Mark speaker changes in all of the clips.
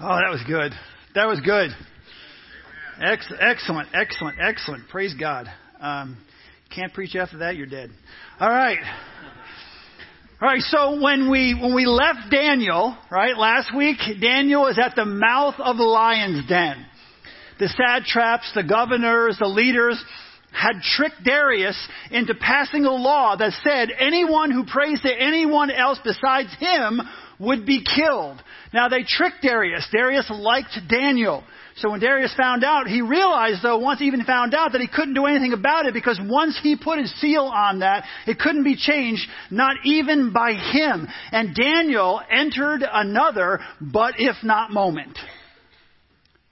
Speaker 1: Oh, that was good. That was good. Ex- excellent, excellent, excellent. Praise God. Um, can't preach after that, you're dead. All right. All right, so when we when we left Daniel, right, last week, Daniel is at the mouth of the lion's den. The satraps, the governors, the leaders had tricked Darius into passing a law that said anyone who prays to anyone else besides him would be killed. Now they tricked Darius. Darius liked Daniel. So when Darius found out, he realized though, once he even found out that he couldn't do anything about it because once he put his seal on that, it couldn't be changed, not even by him. And Daniel entered another but if not moment.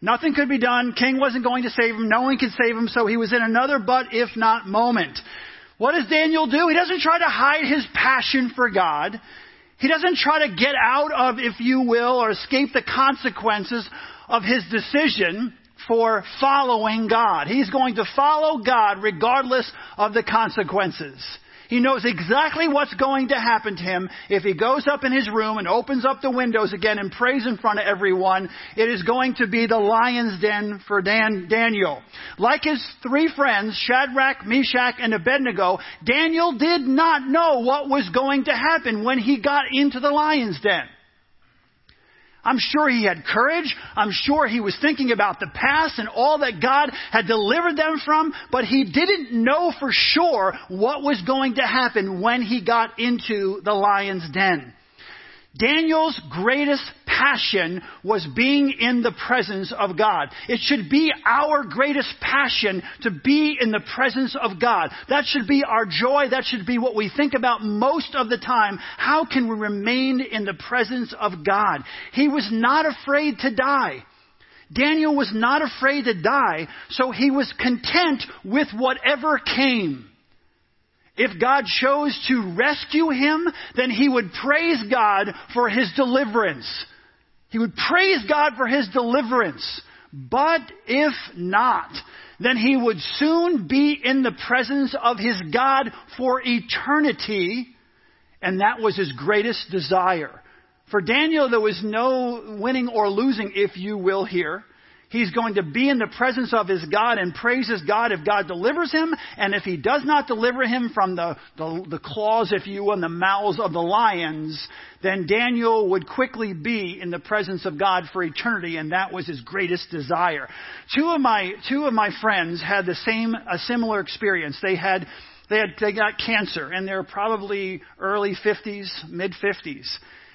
Speaker 1: Nothing could be done. King wasn't going to save him. No one could save him. So he was in another but if not moment. What does Daniel do? He doesn't try to hide his passion for God. He doesn't try to get out of, if you will, or escape the consequences of his decision for following God. He's going to follow God regardless of the consequences. He knows exactly what's going to happen to him if he goes up in his room and opens up the windows again and prays in front of everyone. It is going to be the lion's den for Dan, Daniel. Like his three friends, Shadrach, Meshach, and Abednego, Daniel did not know what was going to happen when he got into the lion's den. I'm sure he had courage. I'm sure he was thinking about the past and all that God had delivered them from, but he didn't know for sure what was going to happen when he got into the lion's den. Daniel's greatest passion was being in the presence of God. It should be our greatest passion to be in the presence of God. That should be our joy. That should be what we think about most of the time. How can we remain in the presence of God? He was not afraid to die. Daniel was not afraid to die, so he was content with whatever came. If God chose to rescue him, then he would praise God for his deliverance. He would praise God for his deliverance. But if not, then he would soon be in the presence of his God for eternity, and that was his greatest desire. For Daniel, there was no winning or losing, if you will, here. He's going to be in the presence of his God and praises God if God delivers him. And if he does not deliver him from the, the, the claws, if you will, and the mouths of the lions, then Daniel would quickly be in the presence of God for eternity. And that was his greatest desire. Two of my, two of my friends had the same, a similar experience. They had, they had, they got cancer and they're probably early 50s, mid 50s.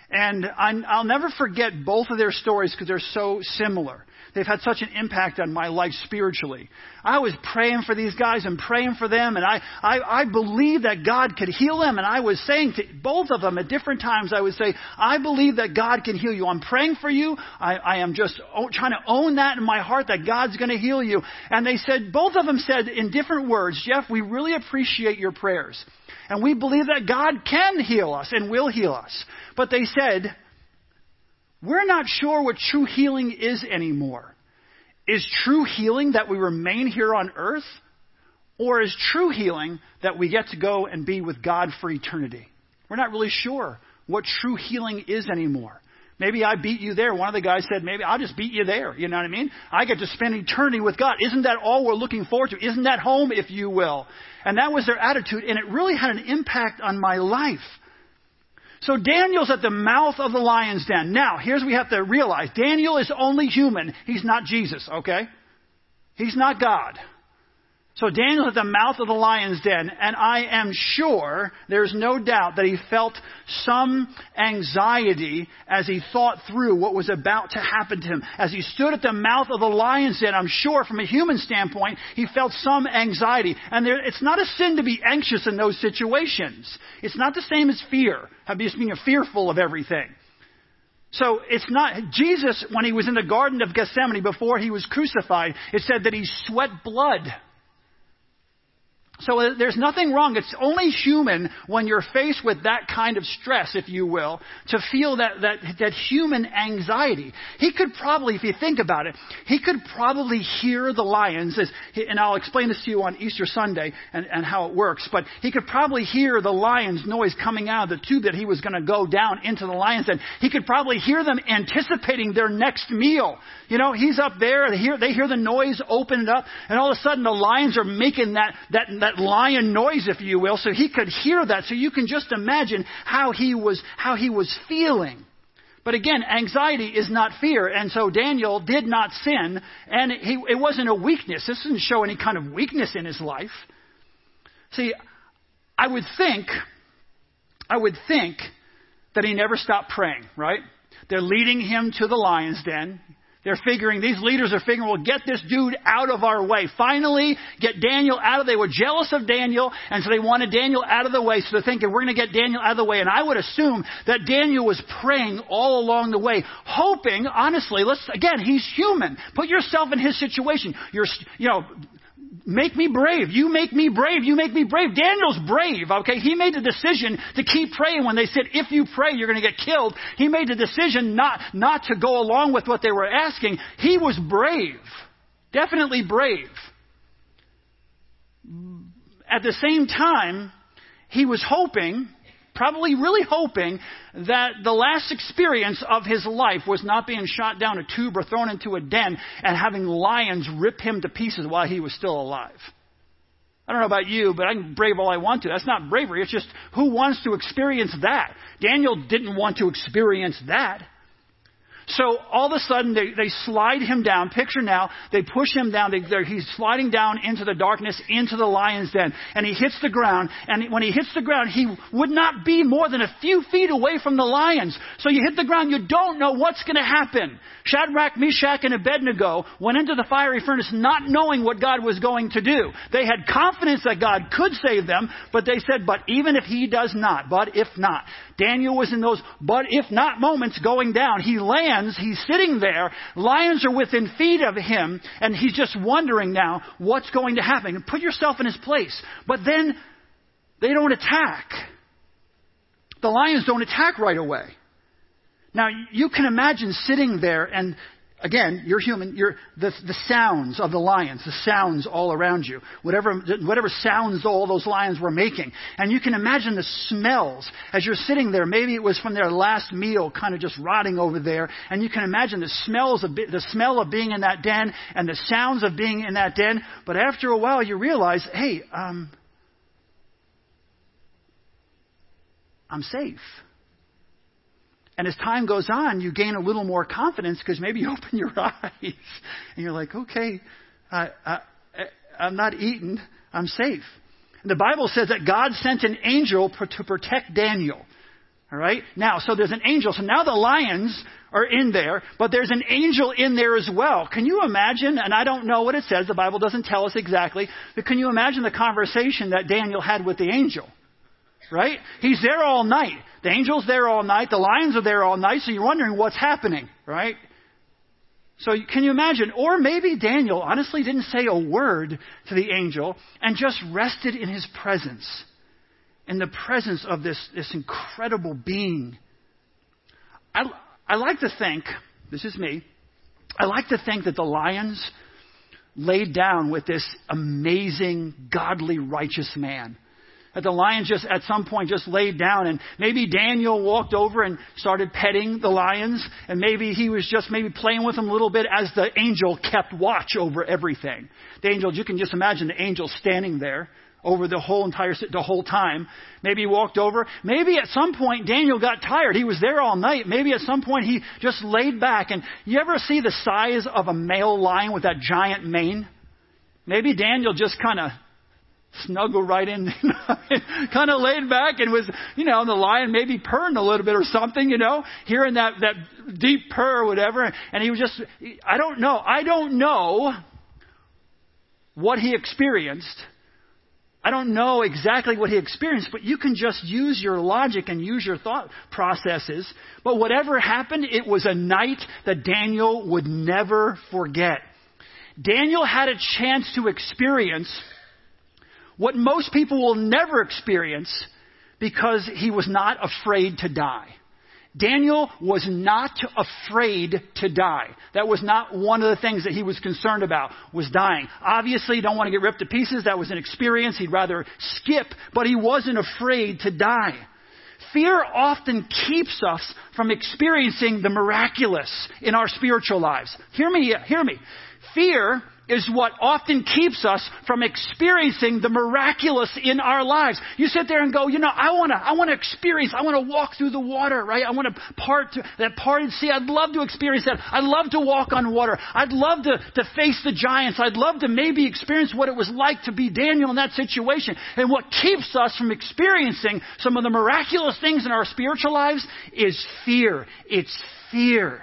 Speaker 1: And I'll never forget both of their stories because they're so similar. They've had such an impact on my life spiritually. I was praying for these guys and praying for them, and I, I, I believed that God could heal them. And I was saying to both of them at different times, I would say, I believe that God can heal you. I'm praying for you. I, I am just trying to own that in my heart that God's going to heal you. And they said, both of them said in different words, Jeff, we really appreciate your prayers. And we believe that God can heal us and will heal us. But they said, we're not sure what true healing is anymore. Is true healing that we remain here on earth? Or is true healing that we get to go and be with God for eternity? We're not really sure what true healing is anymore. Maybe I beat you there. One of the guys said, maybe I'll just beat you there. You know what I mean? I get to spend eternity with God. Isn't that all we're looking forward to? Isn't that home, if you will? And that was their attitude, and it really had an impact on my life. So Daniel's at the mouth of the lion's den. Now, here's what we have to realize. Daniel is only human. He's not Jesus, okay? He's not God. So Daniel's at the mouth of the lion's den, and I am sure there's no doubt that he felt some anxiety as he thought through what was about to happen to him. As he stood at the mouth of the lion's den, I'm sure from a human standpoint, he felt some anxiety. And there, it's not a sin to be anxious in those situations. It's not the same as fear, just being fearful of everything. So it's not, Jesus, when he was in the Garden of Gethsemane before he was crucified, it said that he sweat blood So uh, there's nothing wrong. It's only human when you're faced with that kind of stress, if you will, to feel that, that, that human anxiety. He could probably, if you think about it, he could probably hear the lions, as, and I'll explain this to you on Easter Sunday and, and how it works, but he could probably hear the lion's noise coming out of the tube that he was going to go down into the lion's den. He could probably hear them anticipating their next meal. You know, he's up there, they hear, they hear the noise open it up, and all of a sudden the lions are making that, that, that lion noise, if you will, so he could hear that. So you can just imagine how he was, how he was feeling. But again, anxiety is not fear, and so Daniel did not sin, and he, it wasn't a weakness. This didn't show any kind of weakness in his life. See, I would think, I would think that he never stopped praying, right? They're leading him to the lion's den. They're figuring, these leaders are figuring, well, get this dude out of our way. Finally, get Daniel out of, they were jealous of Daniel, and so they wanted Daniel out of the way, so they're thinking, we're gonna get Daniel out of the way. And I would assume that Daniel was praying all along the way, hoping, honestly, let's, again, he's human. Put yourself in his situation. You're, you know, make me brave. You make me brave. You make me brave. Daniel's brave, okay? He made the decision to keep praying when they said, if you pray, you're going to get killed. He made the decision not, not to go along with what they were asking. He was brave. Definitely brave. At the same time, he was hoping probably really hoping that the last experience of his life was not being shot down a tube or thrown into a den and having lions rip him to pieces while he was still alive. I don't know about you, but I can brave all I want to. That's not bravery. It's just who wants to experience that? Daniel didn't want to experience that. So all of a sudden they, they slide him down. Picture now, they push him down. They, he's sliding down into the darkness, into the lion's den. And he hits the ground. And when he hits the ground, he would not be more than a few feet away from the lions. So you hit the ground, you don't know what's going to happen. Shadrach, Meshach, and Abednego went into the fiery furnace not knowing what God was going to do. They had confidence that God could save them, but they said, but even if he does not, but if not. Daniel was in those but if not moments going down. He lands, he's sitting there, lions are within feet of him, and he's just wondering now what's going to happen. And put yourself in his place. But then they don't attack. The lions don't attack right away. Now, you can imagine sitting there and again, you're human. You're the, the sounds of the lions, the sounds all around you, whatever, whatever sounds all those lions were making. And you can imagine the smells as you're sitting there. Maybe it was from their last meal, kind of just rotting over there. And you can imagine the smells of, the smell of being in that den and the sounds of being in that den. But after a while, you realize, hey, um, I'm safe. And as time goes on, you gain a little more confidence because maybe you open your eyes and you're like, okay, I, I, I'm not eaten. I'm safe. And the Bible says that God sent an angel to protect Daniel. All right? Now, so there's an angel. So now the lions are in there, but there's an angel in there as well. Can you imagine? And I don't know what it says. The Bible doesn't tell us exactly. But can you imagine the conversation that Daniel had with the angel? Right? He's there all night. The angel's there all night. The lions are there all night. So you're wondering what's happening, right? So can you imagine? Or maybe Daniel honestly didn't say a word to the angel and just rested in his presence, in the presence of this, this incredible being. I, I like to think, this is me, I like to think that the lions laid down with this amazing, godly, righteous man that the lions just at some point just laid down and maybe Daniel walked over and started petting the lions and maybe he was just maybe playing with them a little bit as the angel kept watch over everything. The angel, you can just imagine the angel standing there over the whole entire the whole time. Maybe he walked over. Maybe at some point Daniel got tired. He was there all night. Maybe at some point he just laid back. And you ever see the size of a male lion with that giant mane? Maybe Daniel just kind of snuggled right in, kind of laid back and was, you know, the lion maybe purring a little bit or something, you know, hearing that, that deep purr or whatever. And he was just, I don't know. I don't know what he experienced. I don't know exactly what he experienced, but you can just use your logic and use your thought processes. But whatever happened, it was a night that Daniel would never forget. Daniel had a chance to experience what most people will never experience because he was not afraid to die. Daniel was not afraid to die. That was not one of the things that he was concerned about, was dying. Obviously, don't want to get ripped to pieces. That was an experience he'd rather skip, but he wasn't afraid to die. Fear often keeps us from experiencing the miraculous in our spiritual lives. Hear me, hear me. Fear is what often keeps us from experiencing the miraculous in our lives. You sit there and go, you know, I want to, I want to experience, I want to walk through the water, right? I want to part to, that parted sea. I'd love to experience that. I'd love to walk on water. I'd love to, to face the giants. I'd love to maybe experience what it was like to be Daniel in that situation. And what keeps us from experiencing some of the miraculous things in our spiritual lives is fear. It's fear.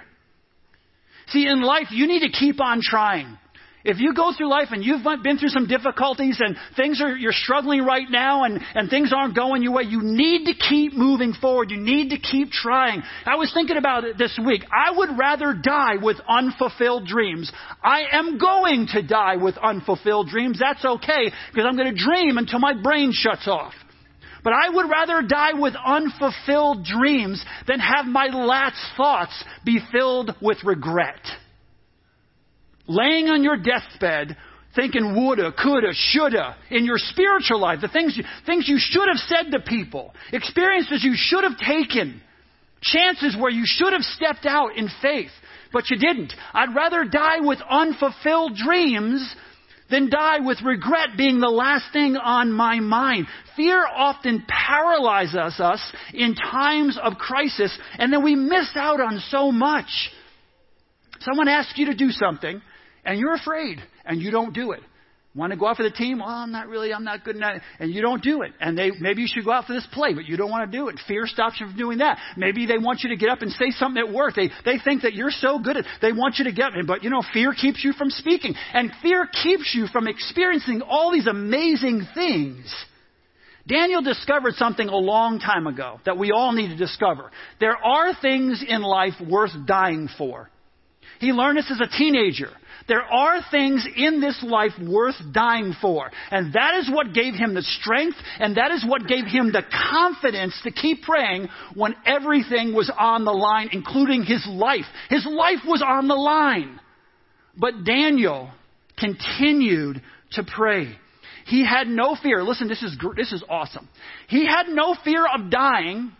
Speaker 1: See, in life, you need to keep on trying. If you go through life and you've been through some difficulties and things are, you're struggling right now and, and things aren't going your way, you need to keep moving forward. You need to keep trying. I was thinking about it this week. I would rather die with unfulfilled dreams. I am going to die with unfulfilled dreams. That's okay because I'm going to dream until my brain shuts off. But I would rather die with unfulfilled dreams than have my last thoughts be filled with regret laying on your deathbed thinking woulda, coulda, shoulda in your spiritual life, the things you, things you should have said to people, experiences you should have taken, chances where you should have stepped out in faith, but you didn't. I'd rather die with unfulfilled dreams than die with regret being the last thing on my mind. Fear often paralyzes us in times of crisis, and then we miss out on so much. Someone asks you to do something, and you're afraid and you don't do it. Want to go out for the team? Well, I'm not really, I'm not good enough. And you don't do it. And they, maybe you should go out for this play, but you don't want to do it. Fear stops you from doing that. Maybe they want you to get up and say something at work. They, they think that you're so good at, they want you to get, but you know, fear keeps you from speaking. And fear keeps you from experiencing all these amazing things. Daniel discovered something a long time ago that we all need to discover. There are things in life worth dying for. He learned this as a teenager. There are things in this life worth dying for. And that is what gave him the strength and that is what gave him the confidence to keep praying when everything was on the line, including his life. His life was on the line. But Daniel continued to pray. He had no fear. Listen, this is, this is awesome. He had no fear of dying,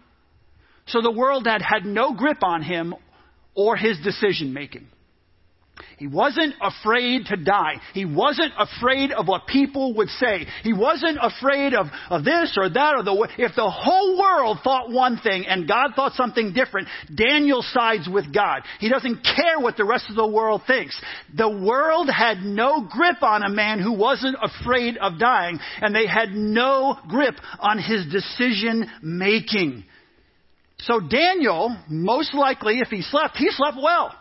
Speaker 1: so the world had had no grip on him or his decision making. He wasn't afraid to die. He wasn't afraid of what people would say. He wasn't afraid of, of this or that or the if the whole world thought one thing and God thought something different, Daniel sides with God. He doesn't care what the rest of the world thinks. The world had no grip on a man who wasn't afraid of dying and they had no grip on his decision making. So Daniel, most likely, if he slept, he slept well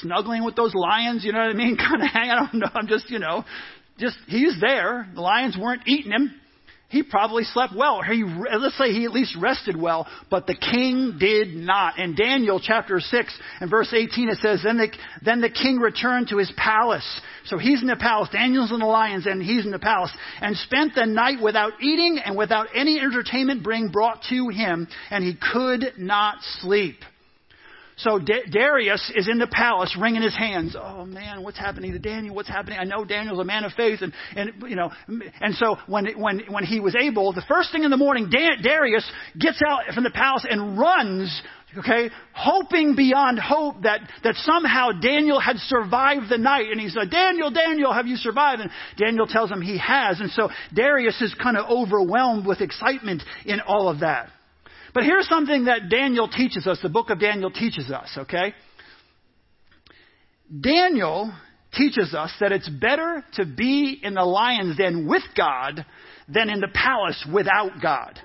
Speaker 1: snuggling with those lions, you know what I mean? Kind of hanging, I don't know, I'm just, you know, just, he's there. The lions weren't eating him. He probably slept well, he, let's say he at least rested well, but the king did not. In Daniel chapter 6 and verse 18 it says, then the, then the king returned to his palace. So he's in the palace, Daniel's in the lions, and he's in the palace, and spent the night without eating and without any entertainment being brought to him, and he could not sleep. So Darius is in the palace wringing his hands. Oh man, what's happening to Daniel? What's happening? I know Daniel's a man of faith and, and you know, and so when, when, when he was able, the first thing in the morning, Darius gets out from the palace and runs okay, hoping beyond hope that, that somehow Daniel had survived the night. And he's like, Daniel, Daniel, have you survived? And Daniel tells him he has. And so Darius is kind of overwhelmed with excitement in all of that. But here's something that Daniel teaches us, the book of Daniel teaches us, okay? Daniel teaches us that it's better to be in the lion's den with God than in the palace without God.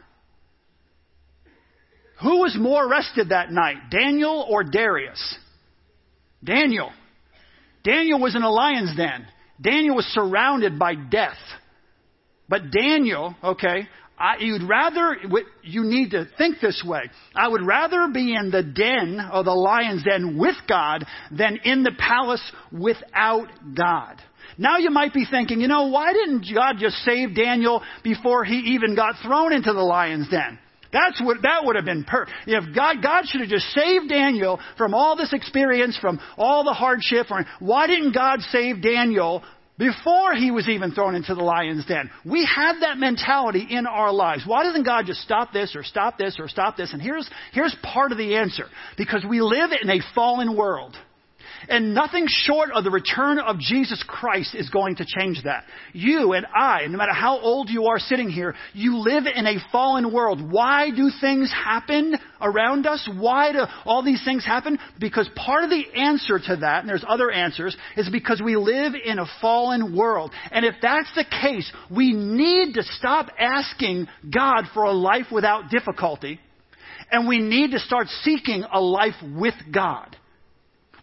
Speaker 1: Who was more rested that night, Daniel or Darius? Daniel. Daniel was in a lion's den. Daniel was surrounded by death. But Daniel, okay, I, you'd rather, you need to think this way. I would rather be in the den of the lion's den with God than in the palace without God. Now you might be thinking, you know, why didn't God just save Daniel before he even got thrown into the lion's den? That's what, that would have been per, if God, God should have just saved Daniel from all this experience, from all the hardship, why didn't God save Daniel before he was even thrown into the lion's den. We have that mentality in our lives. Why doesn't God just stop this or stop this or stop this? And here's, here's part of the answer. Because we live in a fallen world. And nothing short of the return of Jesus Christ is going to change that. You and I, no matter how old you are sitting here, you live in a fallen world. Why do things happen around us? Why do all these things happen? Because part of the answer to that, and there's other answers, is because we live in a fallen world. And if that's the case, we need to stop asking God for a life without difficulty. And we need to start seeking a life with God.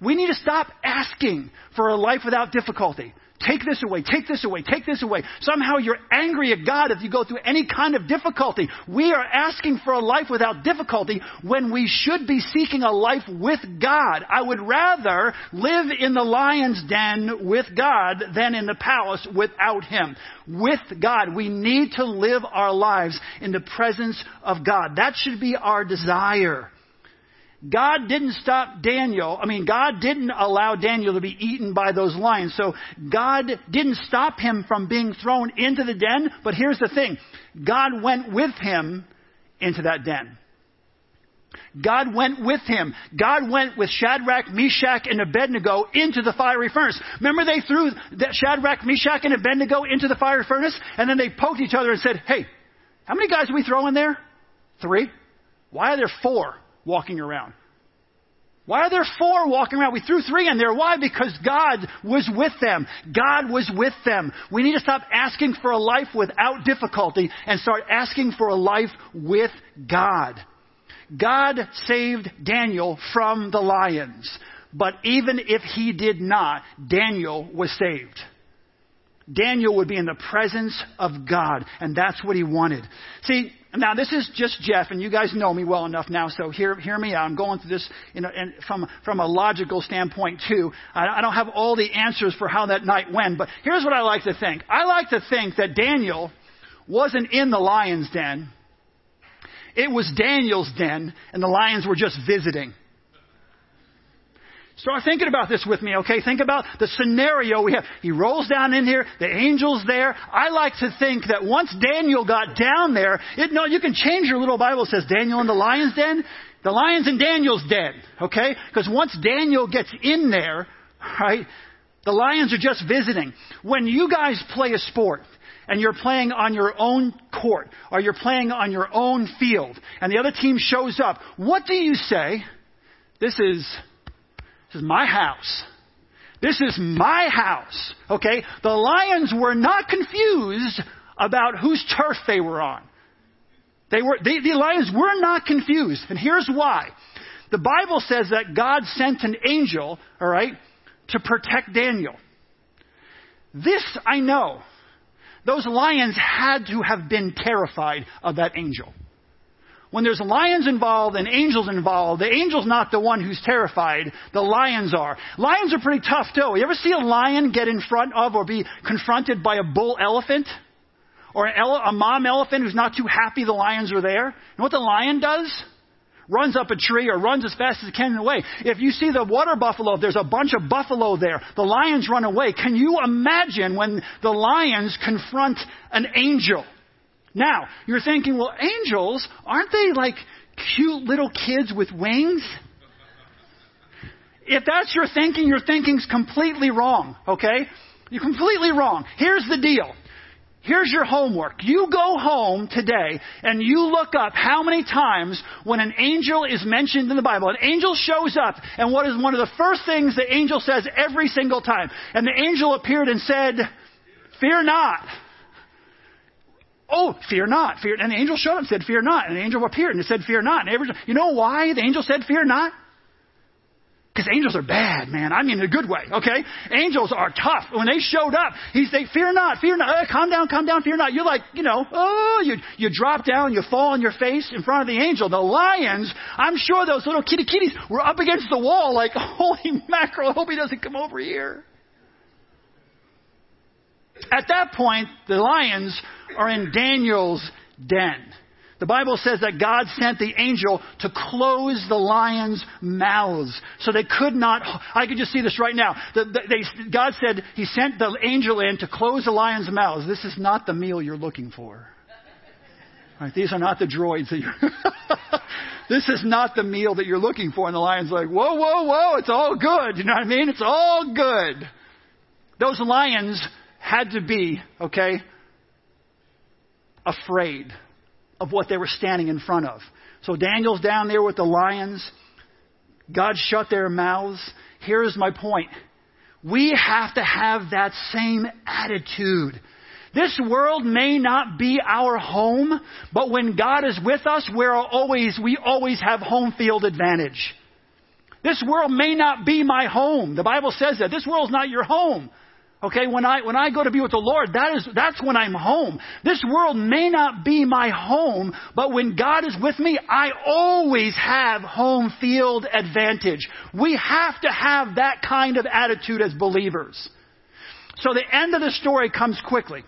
Speaker 1: We need to stop asking for a life without difficulty. Take this away, take this away, take this away. Somehow you're angry at God if you go through any kind of difficulty. We are asking for a life without difficulty when we should be seeking a life with God. I would rather live in the lion's den with God than in the palace without Him. With God, we need to live our lives in the presence of God. That should be our desire. God didn't stop Daniel. I mean, God didn't allow Daniel to be eaten by those lions. So God didn't stop him from being thrown into the den. But here's the thing. God went with him into that den. God went with him. God went with Shadrach, Meshach, and Abednego into the fiery furnace. Remember they threw Shadrach, Meshach, and Abednego into the fiery furnace? And then they poked each other and said, hey, how many guys did we throw in there? Three. Why are there four? Walking around. Why are there four walking around? We threw three in there. Why? Because God was with them. God was with them. We need to stop asking for a life without difficulty and start asking for a life with God. God saved Daniel from the lions. But even if he did not, Daniel was saved. Daniel would be in the presence of God, and that's what he wanted. See, now this is just Jeff, and you guys know me well enough now, so hear, hear me out. I'm going through this in a, in, from, from a logical standpoint too. I, I don't have all the answers for how that night went, but here's what I like to think. I like to think that Daniel wasn't in the lion's den. It was Daniel's den, and the lions were just visiting. Start thinking about this with me, okay? Think about the scenario we have. He rolls down in here, the angel's there. I like to think that once Daniel got down there, it, no, you can change your little Bible. It says Daniel in the lion's den. The lion's in Daniel's den, okay? Because once Daniel gets in there, right, the lions are just visiting. When you guys play a sport, and you're playing on your own court, or you're playing on your own field, and the other team shows up, what do you say? This is this is my house. This is my house. Okay? The lions were not confused about whose turf they were on. They were, they, the lions were not confused. And here's why. The Bible says that God sent an angel, all right, to protect Daniel. This I know. Those lions had to have been terrified of that angel when there's lions involved and angels involved, the angel's not the one who's terrified. The lions are. Lions are pretty tough too. You ever see a lion get in front of or be confronted by a bull elephant? Or ele- a mom elephant who's not too happy the lions are there? And what the lion does? Runs up a tree or runs as fast as it can away. If you see the water buffalo, there's a bunch of buffalo there. The lions run away. Can you imagine when the lions confront an angel? Now, you're thinking, well, angels, aren't they like cute little kids with wings? If that's your thinking, your thinking's completely wrong, okay? You're completely wrong. Here's the deal. Here's your homework. You go home today and you look up how many times when an angel is mentioned in the Bible, an angel shows up and what is one of the first things the angel says every single time? And the angel appeared and said, Fear not. Oh, fear not. Fear. And the angel showed up and said, Fear not. And the angel appeared and it said, Fear not. And every, you know why the angel said, Fear not? Because angels are bad, man. I mean, in a good way, okay? Angels are tough. When they showed up, he said, Fear not, fear not. Uh, calm down, calm down, fear not. You're like, you know, oh, you, you drop down, you fall on your face in front of the angel. The lions, I'm sure those little kitty kitties were up against the wall like, holy mackerel, I hope he doesn't come over here. At that point, the lions are in Daniel's den. The Bible says that God sent the angel to close the lions' mouths so they could not. I could just see this right now. The, the, they, God said He sent the angel in to close the lions' mouths. This is not the meal you're looking for. Right, these are not the droids that you're. this is not the meal that you're looking for. And the lion's like, whoa, whoa, whoa, it's all good. You know what I mean? It's all good. Those lions had to be, okay, afraid of what they were standing in front of. So Daniel's down there with the lions. God shut their mouths. Here's my point. We have to have that same attitude. This world may not be our home, but when God is with us, we're always, we always have home field advantage. This world may not be my home. The Bible says that. This world's not your home. Okay, when I, when I go to be with the Lord, that is, that's when I'm home. This world may not be my home, but when God is with me, I always have home field advantage. We have to have that kind of attitude as believers. So the end of the story comes quickly.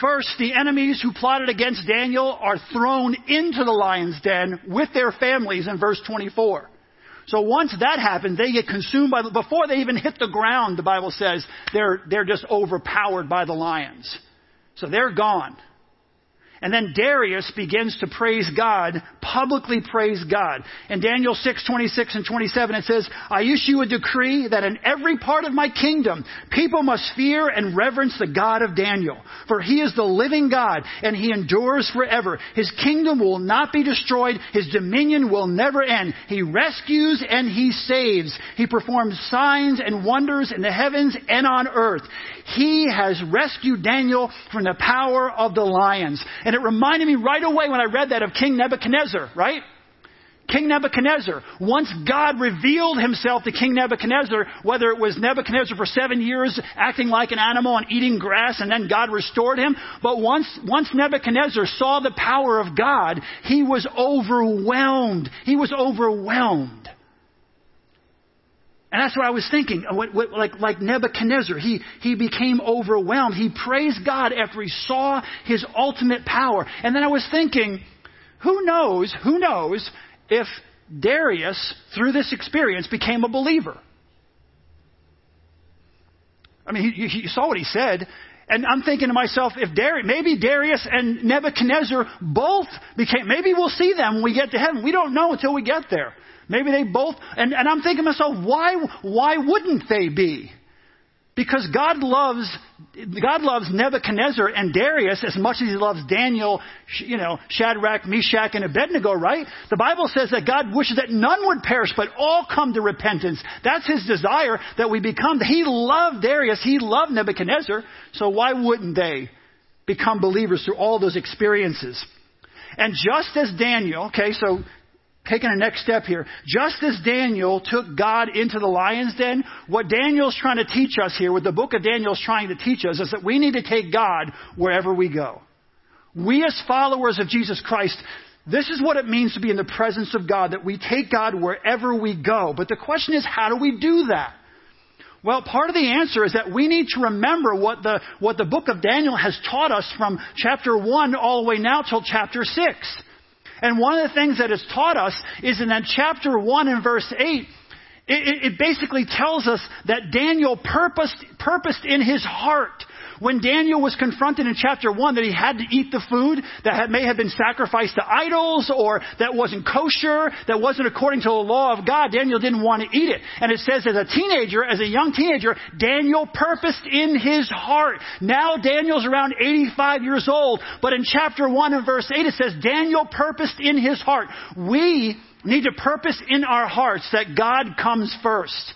Speaker 1: First, the enemies who plotted against Daniel are thrown into the lion's den with their families in verse 24. So once that happens, they get consumed by, the, before they even hit the ground, the Bible says, they're, they're just overpowered by the lions. So they're gone. And then Darius begins to praise God, publicly praise God. In Daniel 6, 26 and 27 it says, I issue a decree that in every part of my kingdom, people must fear and reverence the God of Daniel. For he is the living God, and he endures forever. His kingdom will not be destroyed. His dominion will never end. He rescues and he saves. He performs signs and wonders in the heavens and on earth. He has rescued Daniel from the power of the lions. And it reminded me right away when I read that of King Nebuchadnezzar, right? King Nebuchadnezzar. Once God revealed himself to King Nebuchadnezzar, whether it was Nebuchadnezzar for seven years acting like an animal and eating grass and then God restored him, but once, once Nebuchadnezzar saw the power of God, he was overwhelmed. He was overwhelmed. And that's what I was thinking. Uh, what, like, like Nebuchadnezzar, he, he became overwhelmed. He praised God after he saw his ultimate power. And then I was thinking, who knows, who knows if Darius, through this experience, became a believer? I mean, you saw what he said. And I'm thinking to myself, if Darius, maybe Darius and Nebuchadnezzar both became, maybe we'll see them when we get to heaven. We don't know until we get there. Maybe they both, and, and I'm thinking to myself, why, why wouldn't they be? Because God loves, God loves Nebuchadnezzar and Darius as much as he loves Daniel, you know, Shadrach, Meshach, and Abednego, right? The Bible says that God wishes that none would perish, but all come to repentance. That's his desire that we become. He loved Darius. He loved Nebuchadnezzar. So why wouldn't they become believers through all those experiences? And just as Daniel, okay, so taking a next step here. Just as Daniel took God into the lion's den, what Daniel's trying to teach us here, what the book of Daniel is trying to teach us, is that we need to take God wherever we go. We as followers of Jesus Christ, this is what it means to be in the presence of God, that we take God wherever we go. But the question is, how do we do that? Well, part of the answer is that we need to remember what the, what the book of Daniel has taught us from chapter 1 all the way now till chapter 6. And one of the things that it's taught us is in that chapter 1 and verse 8, it, it, basically tells us that Daniel purposed, purposed in his heart when Daniel was confronted in chapter 1 that he had to eat the food that may have been sacrificed to idols or that wasn't kosher, that wasn't according to the law of God, Daniel didn't want to eat it. And it says as a teenager, as a young teenager, Daniel purposed in his heart. Now Daniel's around 85 years old, but in chapter 1 and verse 8 it says Daniel purposed in his heart. We need to purpose in our hearts that God comes first.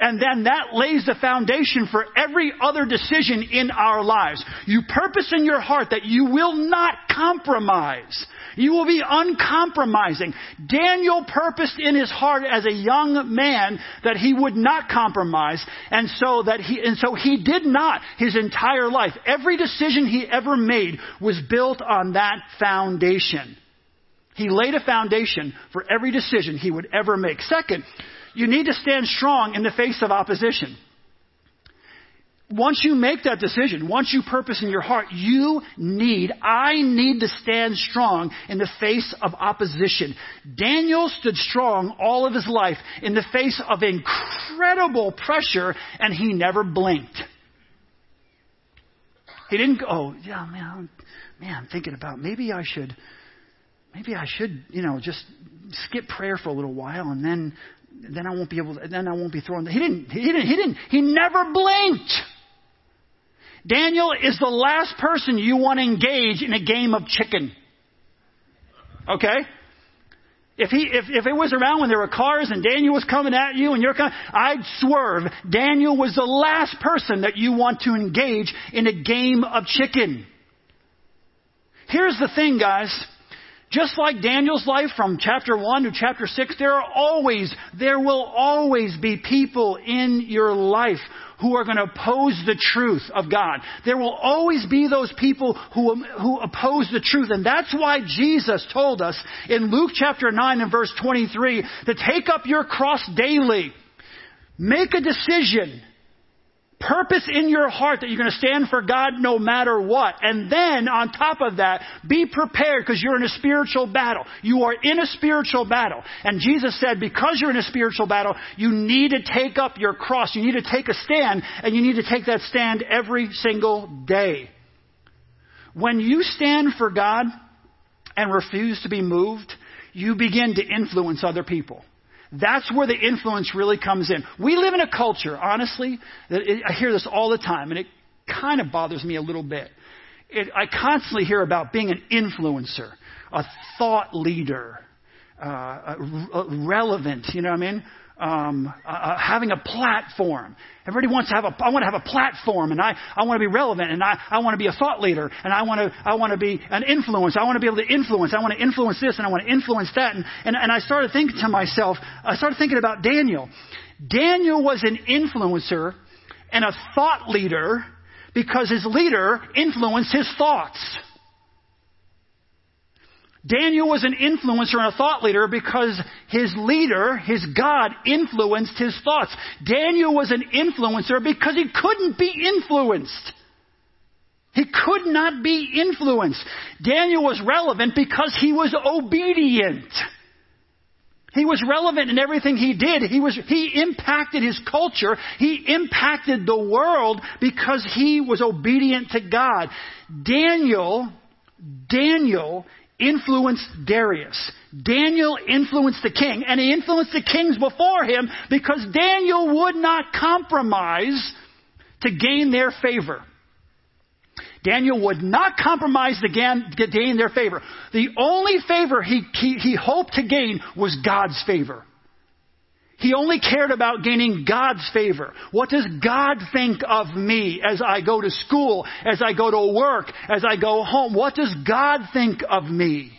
Speaker 1: And then that lays the foundation for every other decision in our lives. You purpose in your heart that you will not compromise. You will be uncompromising. Daniel purposed in his heart as a young man that he would not compromise, and so that he, and so he did not his entire life. Every decision he ever made was built on that foundation. He laid a foundation for every decision he would ever make. Second, you need to stand strong in the face of opposition. once you make that decision, once you purpose in your heart, you need, I need to stand strong in the face of opposition. Daniel stood strong all of his life in the face of incredible pressure and he never blinked. He didn't go, oh, yeah, man, man, I'm thinking about maybe I should, maybe I should, you know, just skip prayer for a little while and then, then I won't be able to, then I won't be thrown. He didn't, he didn't, he didn't, he never blinked. Daniel is the last person you want to engage in a game of chicken. Okay? If he, if, if it was around when there were cars and Daniel was coming at you and you're coming, I'd swerve. Daniel was the last person that you want to engage in a game of chicken. Here's the thing, guys. Just like Daniel's life from chapter 1 to chapter 6, there are always, there will always be people in your life who are going to oppose the truth of God. There will always be those people who, who oppose the truth. And that's why Jesus told us in Luke chapter 9 and verse 23 to take up your cross daily. Make a decision Purpose in your heart that you're going to stand for God no matter what. And then on top of that, be prepared because you're in a spiritual battle. You are in a spiritual battle. And Jesus said, because you're in a spiritual battle, you need to take up your cross. You need to take a stand and you need to take that stand every single day. When you stand for God and refuse to be moved, you begin to influence other people. That's where the influence really comes in. We live in a culture, honestly, that it, I hear this all the time, and it kind of bothers me a little bit. It, I constantly hear about being an influencer, a thought leader, uh, relevant, you know what I mean? Um, uh, uh, having a platform. Everybody wants to have a, I want to have a platform and I, I want to be relevant and I, I want to be a thought leader and I want to, I want to be an influence. I want to be able to influence. I want to influence this and I want to influence that. And, and, and I started thinking to myself, I started thinking about Daniel. Daniel was an influencer and a thought leader because his leader influenced his thoughts. Daniel was an influencer and a thought leader because his leader, his God, influenced his thoughts. Daniel was an influencer because he couldn't be influenced. He could not be influenced. Daniel was relevant because he was obedient. He was relevant in everything he did. He was, he impacted his culture. He impacted the world because he was obedient to God. Daniel, Daniel influenced Darius. Daniel influenced the king, and he influenced the kings before him because Daniel would not compromise to gain their favor. Daniel would not compromise to gain their favor. The only favor he, he, he hoped to gain was God's favor. He only cared about gaining God's favor. What does God think of me as I go to school, as I go to work, as I go home? What does God think of me?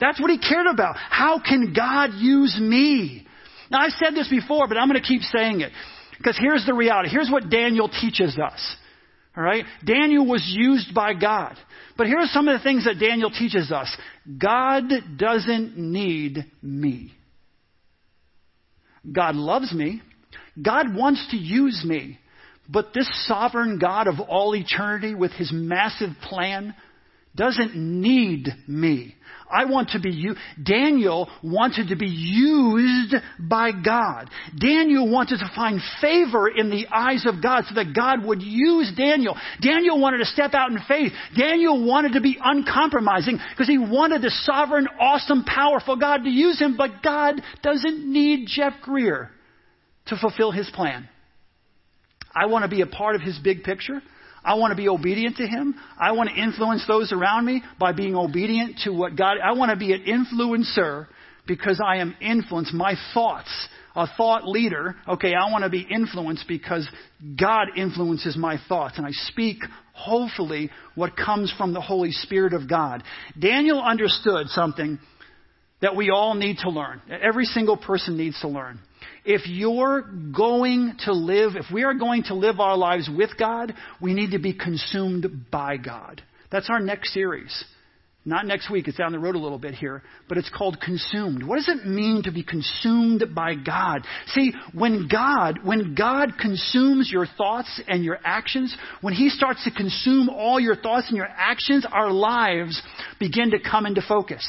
Speaker 1: That's what he cared about. How can God use me? Now I've said this before, but I'm going to keep saying it. Because here's the reality. Here's what Daniel teaches us. Alright? Daniel was used by God. But here are some of the things that Daniel teaches us. God doesn't need me. God loves me. God wants to use me. But this sovereign God of all eternity with his massive plan doesn't need me. I want to be you. Daniel wanted to be used by God. Daniel wanted to find favor in the eyes of God so that God would use Daniel. Daniel wanted to step out in faith. Daniel wanted to be uncompromising because he wanted the sovereign, awesome, powerful God to use him, but God doesn't need Jeff Greer to fulfill his plan. I want to be a part of his big picture. I want to be obedient to Him. I want to influence those around me by being obedient to what God, I want to be an influencer because I am influenced. My thoughts, a thought leader, okay, I want to be influenced because God influences my thoughts and I speak hopefully what comes from the Holy Spirit of God. Daniel understood something that we all need to learn. Every single person needs to learn if you're going to live, if we are going to live our lives with God, we need to be consumed by God. That's our next series. Not next week, it's down the road a little bit here, but it's called consumed. What does it mean to be consumed by God? See, when God, when God consumes your thoughts and your actions, when He starts to consume all your thoughts and your actions, our lives begin to come into focus.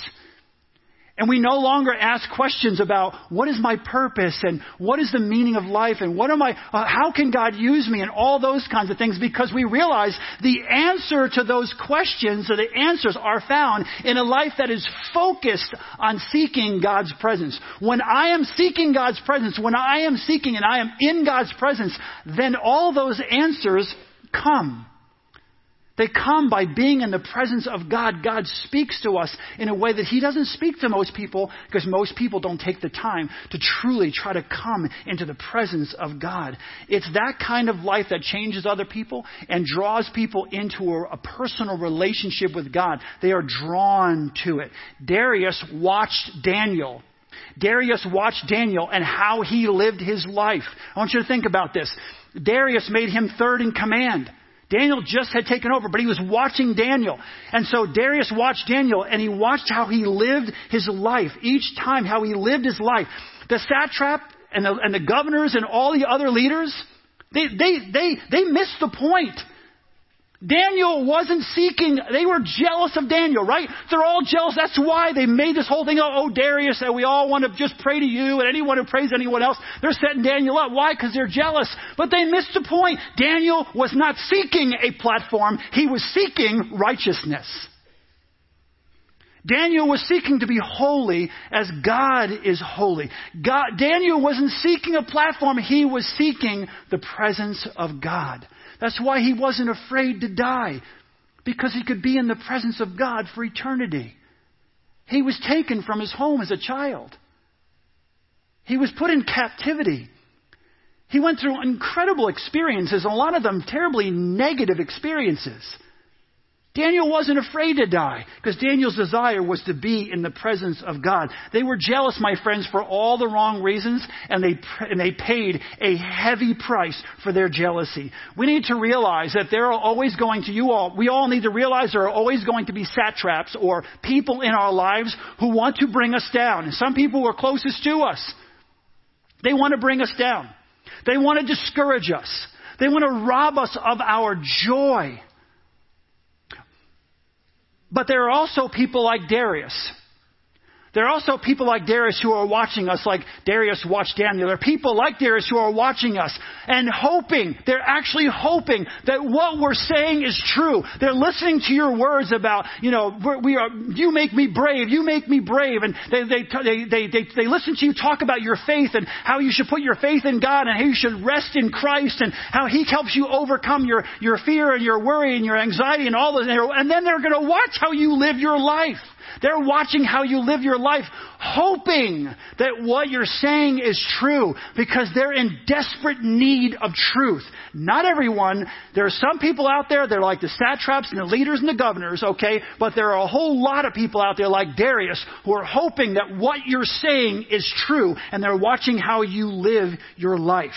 Speaker 1: And we no longer ask questions about what is my purpose and what is the meaning of life and what am I, uh, how can God use me and all those kinds of things because we realize the answer to those questions or the answers are found in a life that is focused on seeking God's presence. When I am seeking God's presence, when I am seeking and I am in God's presence, then all those answers come. They come by being in the presence of God. God speaks to us in a way that He doesn't speak to most people because most people don't take the time to truly try to come into the presence of God. It's that kind of life that changes other people and draws people into a, a personal relationship with God. They are drawn to it. Darius watched Daniel. Darius watched Daniel and how he lived his life. I want you to think about this. Darius made him third in command. Daniel just had taken over, but he was watching Daniel. And so Darius watched Daniel and he watched how he lived his life. Each time how he lived his life. The satrap and the, and the governors and all the other leaders, they, they, they, they missed the point. Daniel wasn't seeking, they were jealous of Daniel, right? They're all jealous. That's why they made this whole thing, oh, oh Darius, that we all want to just pray to you, and anyone who prays anyone else, they're setting Daniel up. Why? Because they're jealous. But they missed the point. Daniel was not seeking a platform, he was seeking righteousness. Daniel was seeking to be holy as God is holy. God, Daniel wasn't seeking a platform, he was seeking the presence of God. That's why he wasn't afraid to die, because he could be in the presence of God for eternity. He was taken from his home as a child. He was put in captivity. He went through incredible experiences, a lot of them terribly negative experiences. Daniel wasn't afraid to die because Daniel's desire was to be in the presence of God. They were jealous, my friends, for all the wrong reasons and they, and they paid a heavy price for their jealousy. We need to realize that there are always going to, you all, we all need to realize there are always going to be satraps or people in our lives who want to bring us down. Some people who are closest to us, they want to bring us down. They want to discourage us. They want to rob us of our joy. But there are also people like Darius there are also people like Darius who are watching us, like Darius watched Daniel. There are people like Darius who are watching us and hoping, they're actually hoping that what we're saying is true. They're listening to your words about, you know, we are, you make me brave, you make me brave, and they, they, they, they, they, they listen to you talk about your faith and how you should put your faith in God and how you should rest in Christ and how He helps you overcome your, your fear and your worry and your anxiety and all those. And then they're going to watch how you live your life. They're watching how you live your life, hoping that what you're saying is true because they're in desperate need of truth. Not everyone. There are some people out there, they're like the satraps and the leaders and the governors, okay? But there are a whole lot of people out there like Darius who are hoping that what you're saying is true and they're watching how you live your life.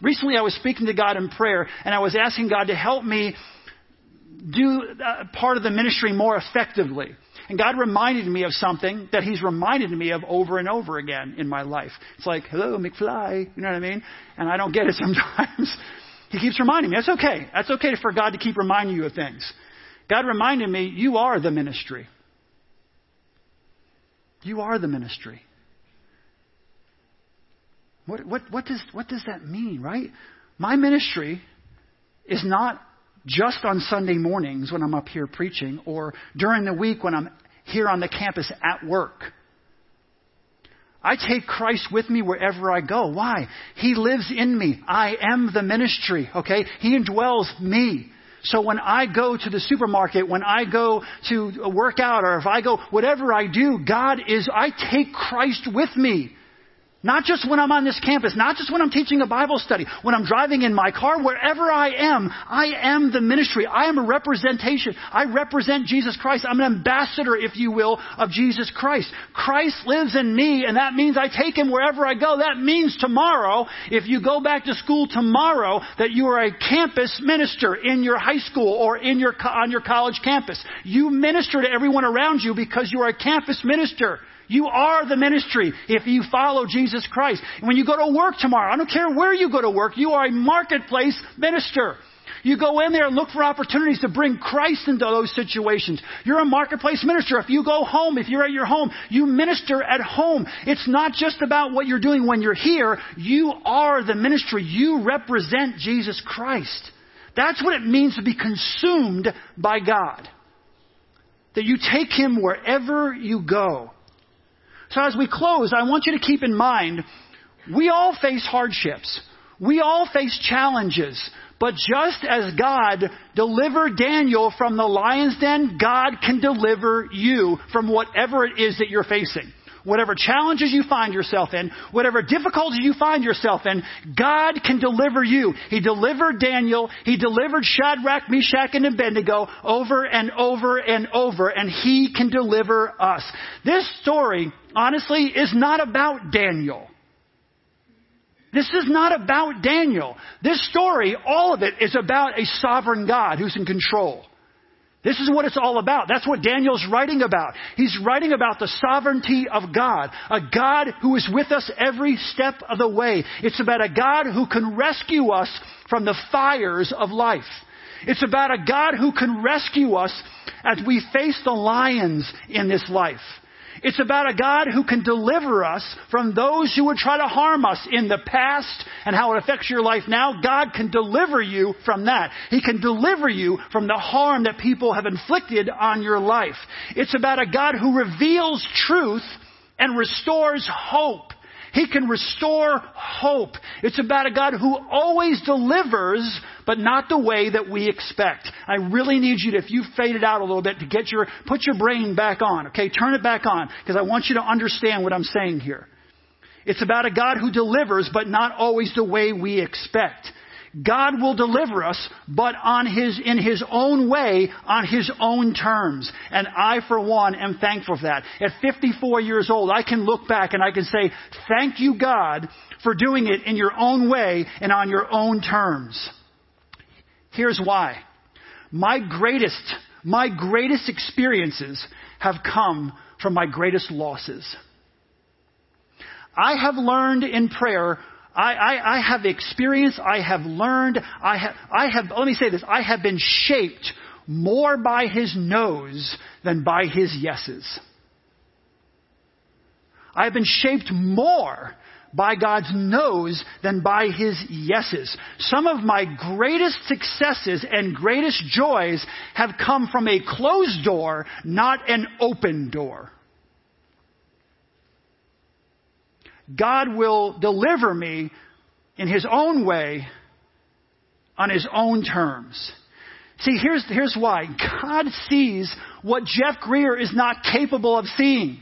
Speaker 1: Recently I was speaking to God in prayer and I was asking God to help me do uh, part of the ministry more effectively. And God reminded me of something that He's reminded me of over and over again in my life. It's like, hello, McFly. You know what I mean? And I don't get it sometimes. he keeps reminding me. That's okay. That's okay for God to keep reminding you of things. God reminded me, you are the ministry. You are the ministry. What, what, what, does, what does that mean, right? My ministry is not just on Sunday mornings when I'm up here preaching or during the week when I'm here on the campus at work. I take Christ with me wherever I go. Why? He lives in me. I am the ministry, okay? He indwells me. So when I go to the supermarket, when I go to work out, or if I go, whatever I do, God is, I take Christ with me. Not just when I'm on this campus, not just when I'm teaching a Bible study, when I'm driving in my car, wherever I am, I am the ministry. I am a representation. I represent Jesus Christ. I'm an ambassador, if you will, of Jesus Christ. Christ lives in me, and that means I take him wherever I go. That means tomorrow, if you go back to school tomorrow, that you are a campus minister in your high school or in your, on your college campus. You minister to everyone around you because you are a campus minister. You are the ministry if you follow Jesus Christ. When you go to work tomorrow, I don't care where you go to work, you are a marketplace minister. You go in there and look for opportunities to bring Christ into those situations. You're a marketplace minister. If you go home, if you're at your home, you minister at home. It's not just about what you're doing when you're here. You are the ministry. You represent Jesus Christ. That's what it means to be consumed by God. That you take Him wherever you go. So as we close, I want you to keep in mind, we all face hardships. We all face challenges. But just as God delivered Daniel from the lion's den, God can deliver you from whatever it is that you're facing. Whatever challenges you find yourself in, whatever difficulties you find yourself in, God can deliver you. He delivered Daniel, He delivered Shadrach, Meshach, and Abednego over and over and over, and He can deliver us. This story, honestly, is not about Daniel. This is not about Daniel. This story, all of it, is about a sovereign God who's in control. This is what it's all about. That's what Daniel's writing about. He's writing about the sovereignty of God. A God who is with us every step of the way. It's about a God who can rescue us from the fires of life. It's about a God who can rescue us as we face the lions in this life. It's about a God who can deliver us from those who would try to harm us in the past and how it affects your life now. God can deliver you from that. He can deliver you from the harm that people have inflicted on your life. It's about a God who reveals truth and restores hope. He can restore hope. It's about a God who always delivers, but not the way that we expect. I really need you to, if you faded out a little bit, to get your, put your brain back on, okay? Turn it back on, because I want you to understand what I'm saying here. It's about a God who delivers, but not always the way we expect. God will deliver us, but on his, in his own way, on his own terms. And I, for one, am thankful for that. At 54 years old, I can look back and I can say, thank you, God, for doing it in your own way and on your own terms. Here's why. My greatest, my greatest experiences have come from my greatest losses. I have learned in prayer I, I, I have experienced, I have learned, I have, I have, let me say this, I have been shaped more by his no's than by his yeses. I have been shaped more by God's no's than by his yeses. Some of my greatest successes and greatest joys have come from a closed door, not an open door. God will deliver me in His own way, on His own terms. See, here's, here's why. God sees what Jeff Greer is not capable of seeing.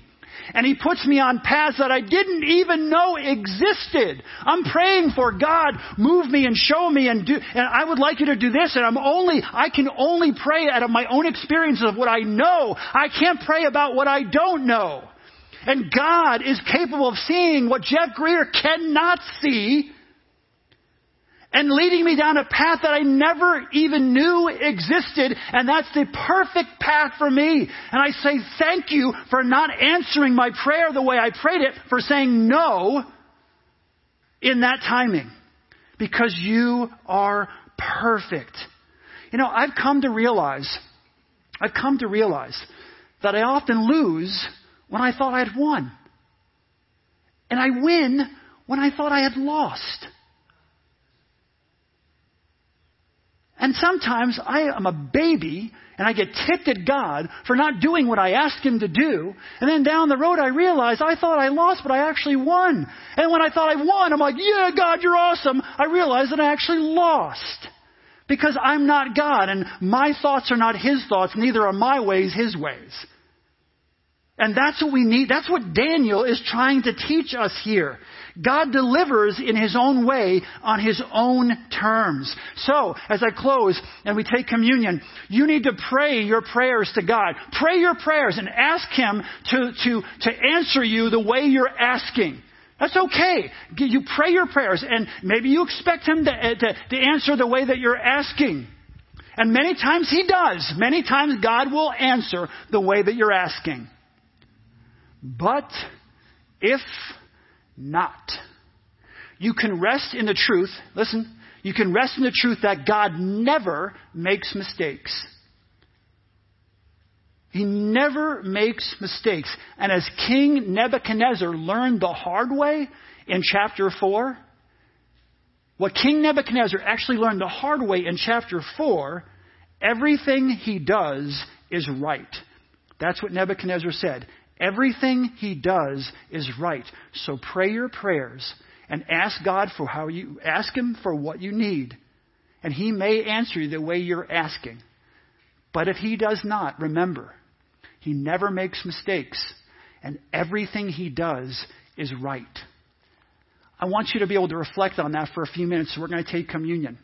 Speaker 1: And he puts me on paths that I didn't even know existed. I'm praying for God, move me and show me and do, and I would like you to do this and I'm only, I can only pray out of my own experience of what I know. I can't pray about what I don't know. And God is capable of seeing what Jeff Greer cannot see and leading me down a path that I never even knew existed. And that's the perfect path for me. And I say thank you for not answering my prayer the way I prayed it, for saying no in that timing. Because you are perfect. You know, I've come to realize, I've come to realize that I often lose when I thought I had won. And I win when I thought I had lost. And sometimes I am a baby and I get ticked at God for not doing what I asked Him to do. And then down the road I realize I thought I lost, but I actually won. And when I thought I won, I'm like, yeah, God, you're awesome. I realize that I actually lost. Because I'm not God and my thoughts are not His thoughts, neither are my ways His ways. And that's what we need. That's what Daniel is trying to teach us here. God delivers in His own way on His own terms. So, as I close and we take communion, you need to pray your prayers to God. Pray your prayers and ask Him to, to, to answer you the way you're asking. That's okay. You pray your prayers and maybe you expect Him to, eh, to, to answer the way that you're asking. And many times He does. Many times God will answer the way that you're asking. But if not, you can rest in the truth, listen, you can rest in the truth that God never makes mistakes. He never makes mistakes. And as King Nebuchadnezzar learned the hard way in chapter 4, what King Nebuchadnezzar actually learned the hard way in chapter 4, everything he does is right. That's what Nebuchadnezzar said. Everything he does is right. So pray your prayers and ask God for how you ask him for what you need. And he may answer you the way you're asking. But if he does not, remember, he never makes mistakes and everything he does is right. I want you to be able to reflect on that for a few minutes. So we're going to take communion.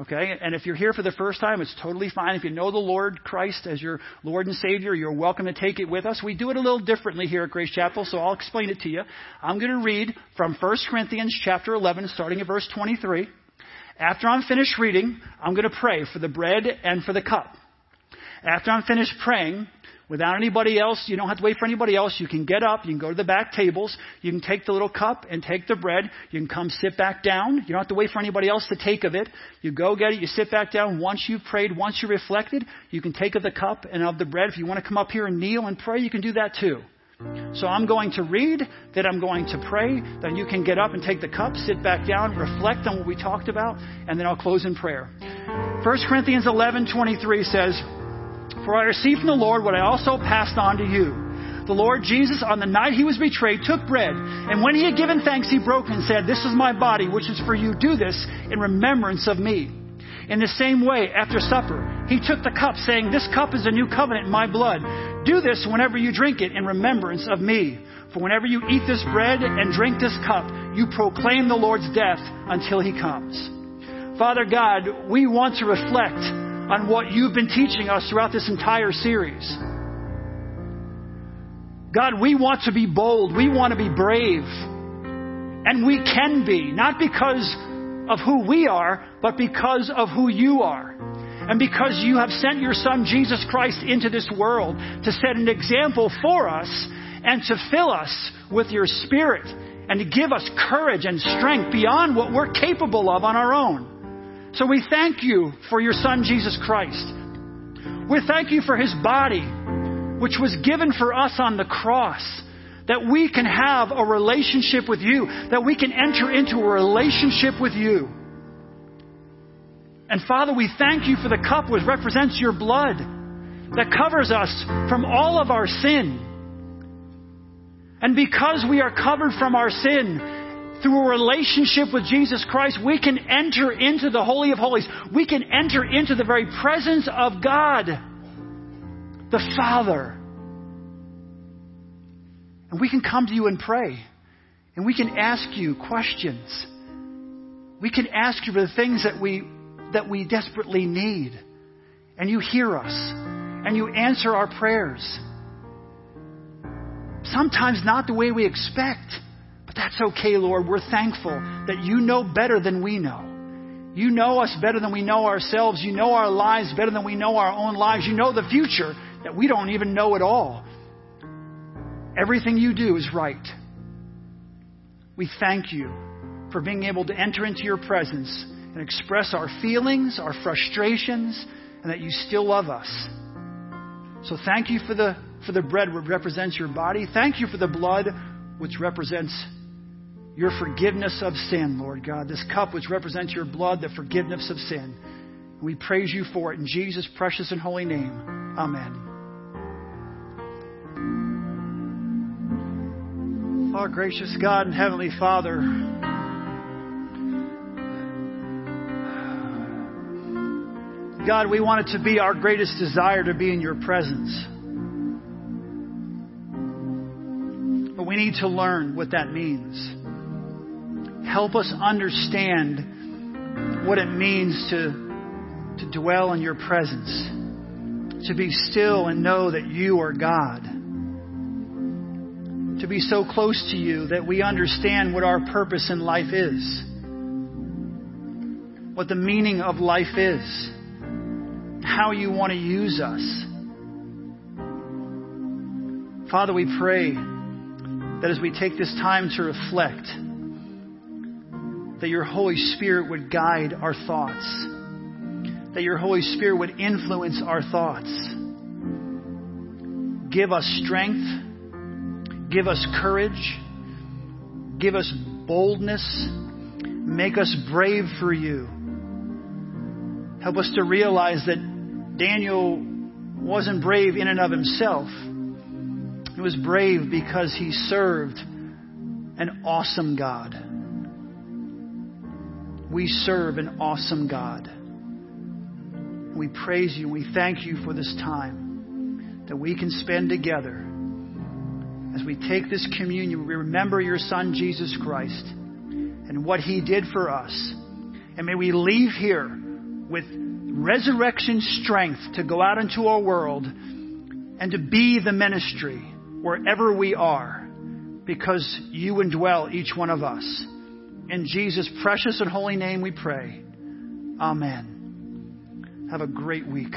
Speaker 1: Okay? And if you're here for the first time, it's totally fine. If you know the Lord Christ as your Lord and Savior, you're welcome to take it with us. We do it a little differently here at Grace Chapel, so I'll explain it to you. I'm going to read from 1 Corinthians chapter 11, starting at verse 23. After I'm finished reading, I'm going to pray for the bread and for the cup. After I'm finished praying, without anybody else. You don't have to wait for anybody else. You can get up. You can go to the back tables. You can take the little cup and take the bread. You can come sit back down. You don't have to wait for anybody else to take of it. You go get it. You sit back down. Once you've prayed, once you've reflected, you can take of the cup and of the bread. If you want to come up here and kneel and pray, you can do that too. So I'm going to read, then I'm going to pray, then you can get up and take the cup, sit back down, reflect on what we talked about, and then I'll close in prayer. 1 Corinthians 11:23 says, for I received from the Lord what I also passed on to you. The Lord Jesus, on the night he was betrayed, took bread, and when he had given thanks, he broke and said, This is my body, which is for you. Do this in remembrance of me. In the same way, after supper, he took the cup, saying, This cup is a new covenant in my blood. Do this whenever you drink it in remembrance of me. For whenever you eat this bread and drink this cup, you proclaim the Lord's death until he comes. Father God, we want to reflect on what you've been teaching us throughout this entire series. God, we want to be bold. We want to be brave. And we can be, not because of who we are, but because of who you are. And because you have sent your Son, Jesus Christ, into this world to set an example for us and to fill us with your Spirit and to give us courage and strength beyond what we're capable of on our own. So we thank you for your Son, Jesus Christ. We thank you for his body, which was given for us on the cross, that we can have a relationship with you, that we can enter into a relationship with you. And Father, we thank you for the cup which represents your blood that covers us from all of our sin. And because we are covered from our sin, through a relationship with Jesus Christ, we can enter into the Holy of Holies. We can enter into the very presence of God, the Father. And we can come to you and pray. And we can ask you questions. We can ask you for the things that we, that we desperately need. And you hear us. And you answer our prayers. Sometimes not the way we expect. That's okay, Lord. We're thankful that you know better than we know. You know us better than we know ourselves. You know our lives better than we know our own lives. You know the future that we don't even know at all. Everything you do is right. We thank you for being able to enter into your presence and express our feelings, our frustrations, and that you still love us. So thank you for the, for the bread which represents your body. Thank you for the blood which represents your forgiveness of sin, Lord God. This cup which represents your blood, the forgiveness of sin. We praise you for it in Jesus' precious and holy name. Amen. Our gracious God and Heavenly Father, God, we want it to be our greatest desire to be in your presence. But we need to learn what that means. Help us understand what it means to, to dwell in your presence, to be still and know that you are God, to be so close to you that we understand what our purpose in life is, what the meaning of life is, how you want to use us. Father, we pray that as we take this time to reflect, that your Holy Spirit would guide our thoughts, that your Holy Spirit would influence our thoughts. Give us strength, give us courage, give us boldness, make us brave for you. Help us to realize that Daniel wasn't brave in and of himself. He was brave because he served an awesome God. We serve an awesome God. We praise you. We thank you for this time that we can spend together. As we take this communion, we remember your Son, Jesus Christ, and what he did for us. And may we leave here with resurrection strength to go out into our world and to be the ministry wherever we are because you indwell each one of us. In Jesus' precious and holy name we pray. Amen. Have a great week.